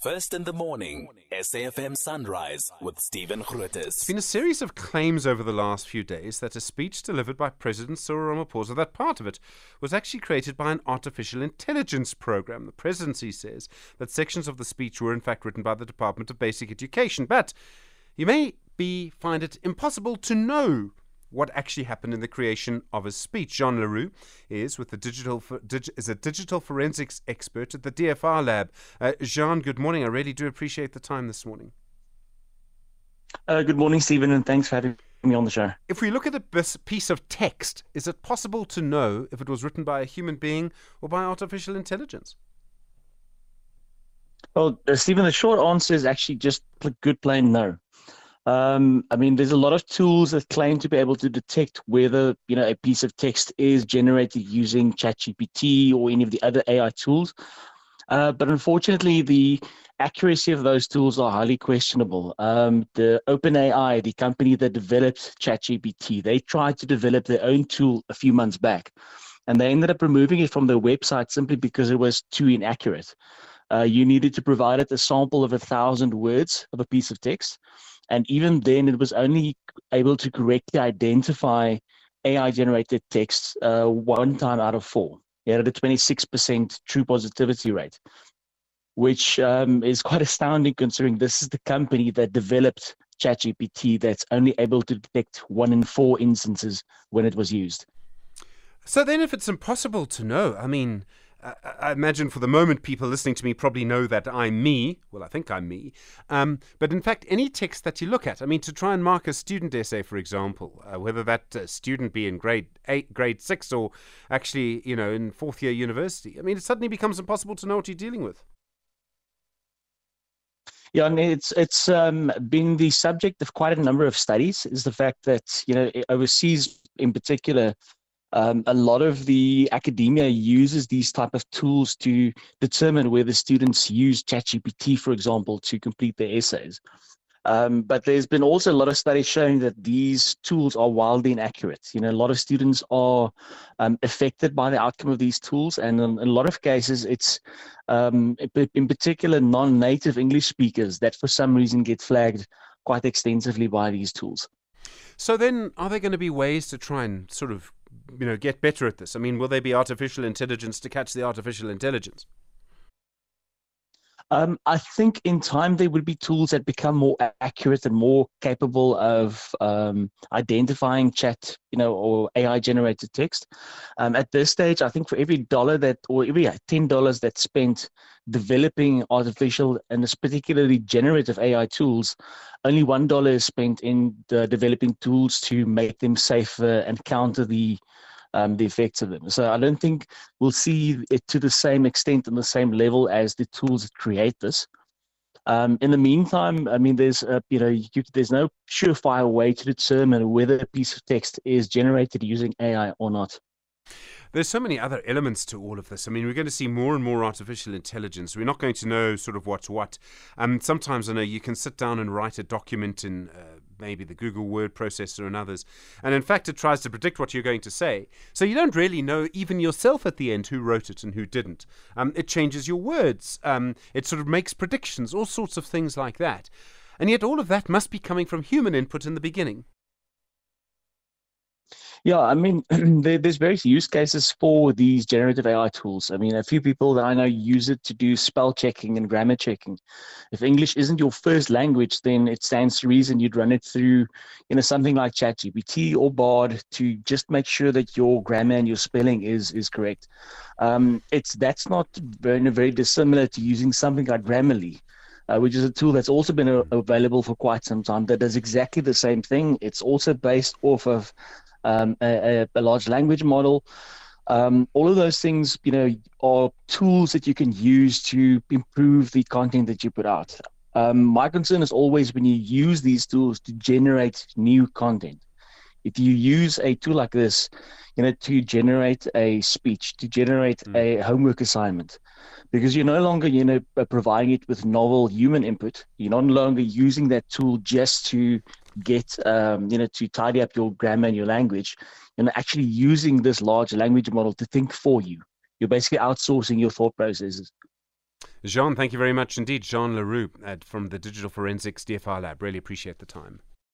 First in the morning, SAFM Sunrise with Stephen Grootes. It's been a series of claims over the last few days that a speech delivered by President Cyril Ramaphosa, that part of it was actually created by an artificial intelligence program. The presidency says that sections of the speech were in fact written by the Department of Basic Education, but you may be find it impossible to know what actually happened in the creation of a speech. Jean Le Roux is with the digital is a digital forensics expert at the DFR lab. Uh, Jean, good morning. I really do appreciate the time this morning. Uh, good morning, Stephen, and thanks for having me on the show. If we look at a piece of text, is it possible to know if it was written by a human being or by artificial intelligence? Well, uh, Stephen, the short answer is actually just a good plain no. Um, I mean, there's a lot of tools that claim to be able to detect whether you know a piece of text is generated using ChatGPT or any of the other AI tools. Uh, but unfortunately, the accuracy of those tools are highly questionable. Um, the OpenAI, the company that developed ChatGPT, they tried to develop their own tool a few months back, and they ended up removing it from their website simply because it was too inaccurate. Uh, you needed to provide it a sample of a thousand words of a piece of text and even then, it was only able to correctly identify AI generated texts uh, one time out of four. It had a 26% true positivity rate, which um, is quite astounding considering this is the company that developed ChatGPT that's only able to detect one in four instances when it was used. So then, if it's impossible to know, I mean, I imagine for the moment people listening to me probably know that I'm me. Well, I think I'm me. Um, but in fact, any text that you look at, I mean, to try and mark a student essay, for example, uh, whether that uh, student be in grade eight, grade six, or actually, you know, in fourth year university, I mean, it suddenly becomes impossible to know what you're dealing with. Yeah, and it's it's um, been the subject of quite a number of studies. Is the fact that you know overseas, in particular, um, a lot of the academia uses these type of tools to determine whether students use ChatGPT, for example, to complete their essays. Um, but there's been also a lot of studies showing that these tools are wildly inaccurate. You know, a lot of students are um, affected by the outcome of these tools, and in, in a lot of cases, it's um, in particular non-native English speakers that, for some reason, get flagged quite extensively by these tools. So then, are there going to be ways to try and sort of you know get better at this? I mean, will there be artificial intelligence to catch the artificial intelligence? Um, I think in time there would be tools that become more accurate and more capable of um, identifying chat, you know, or AI generated text. Um, at this stage, I think for every dollar that, or every ten dollars that's spent developing artificial and particularly generative AI tools, only one dollar is spent in developing tools to make them safer and counter the um, the effects of them. So I don't think we'll see it to the same extent and the same level as the tools that create this. Um, in the meantime, I mean, there's uh, you know you, there's no surefire way to determine whether a piece of text is generated using AI or not. There's so many other elements to all of this. I mean, we're going to see more and more artificial intelligence. We're not going to know sort of what's what. Um, sometimes I know you can sit down and write a document in uh, maybe the Google word processor and others, and in fact, it tries to predict what you're going to say. So you don't really know even yourself at the end who wrote it and who didn't. Um, it changes your words. Um, it sort of makes predictions, all sorts of things like that. And yet, all of that must be coming from human input in the beginning. Yeah, I mean, there, there's various use cases for these generative AI tools. I mean, a few people that I know use it to do spell checking and grammar checking. If English isn't your first language, then it stands to reason you'd run it through, you know, something like ChatGPT or Bard to just make sure that your grammar and your spelling is is correct. Um, it's that's not very, very dissimilar to using something like Grammarly. Uh, which is a tool that's also been uh, available for quite some time that does exactly the same thing. It's also based off of um, a, a, large language model. Um, all of those things, you know, are tools that you can use to improve the content that you put out. Um, my concern is always when you use these tools to generate new content. If you use a tool like this, you know, to generate a speech, to generate mm. a homework assignment, because you're no longer, you know, providing it with novel human input. You're no longer using that tool just to get um, you know to tidy up your grammar and your language you know actually using this large language model to think for you you're basically outsourcing your thought processes Jean, thank you very much indeed. Jean Le Roux uh, from the Digital Forensics DFR Lab. Really appreciate the time.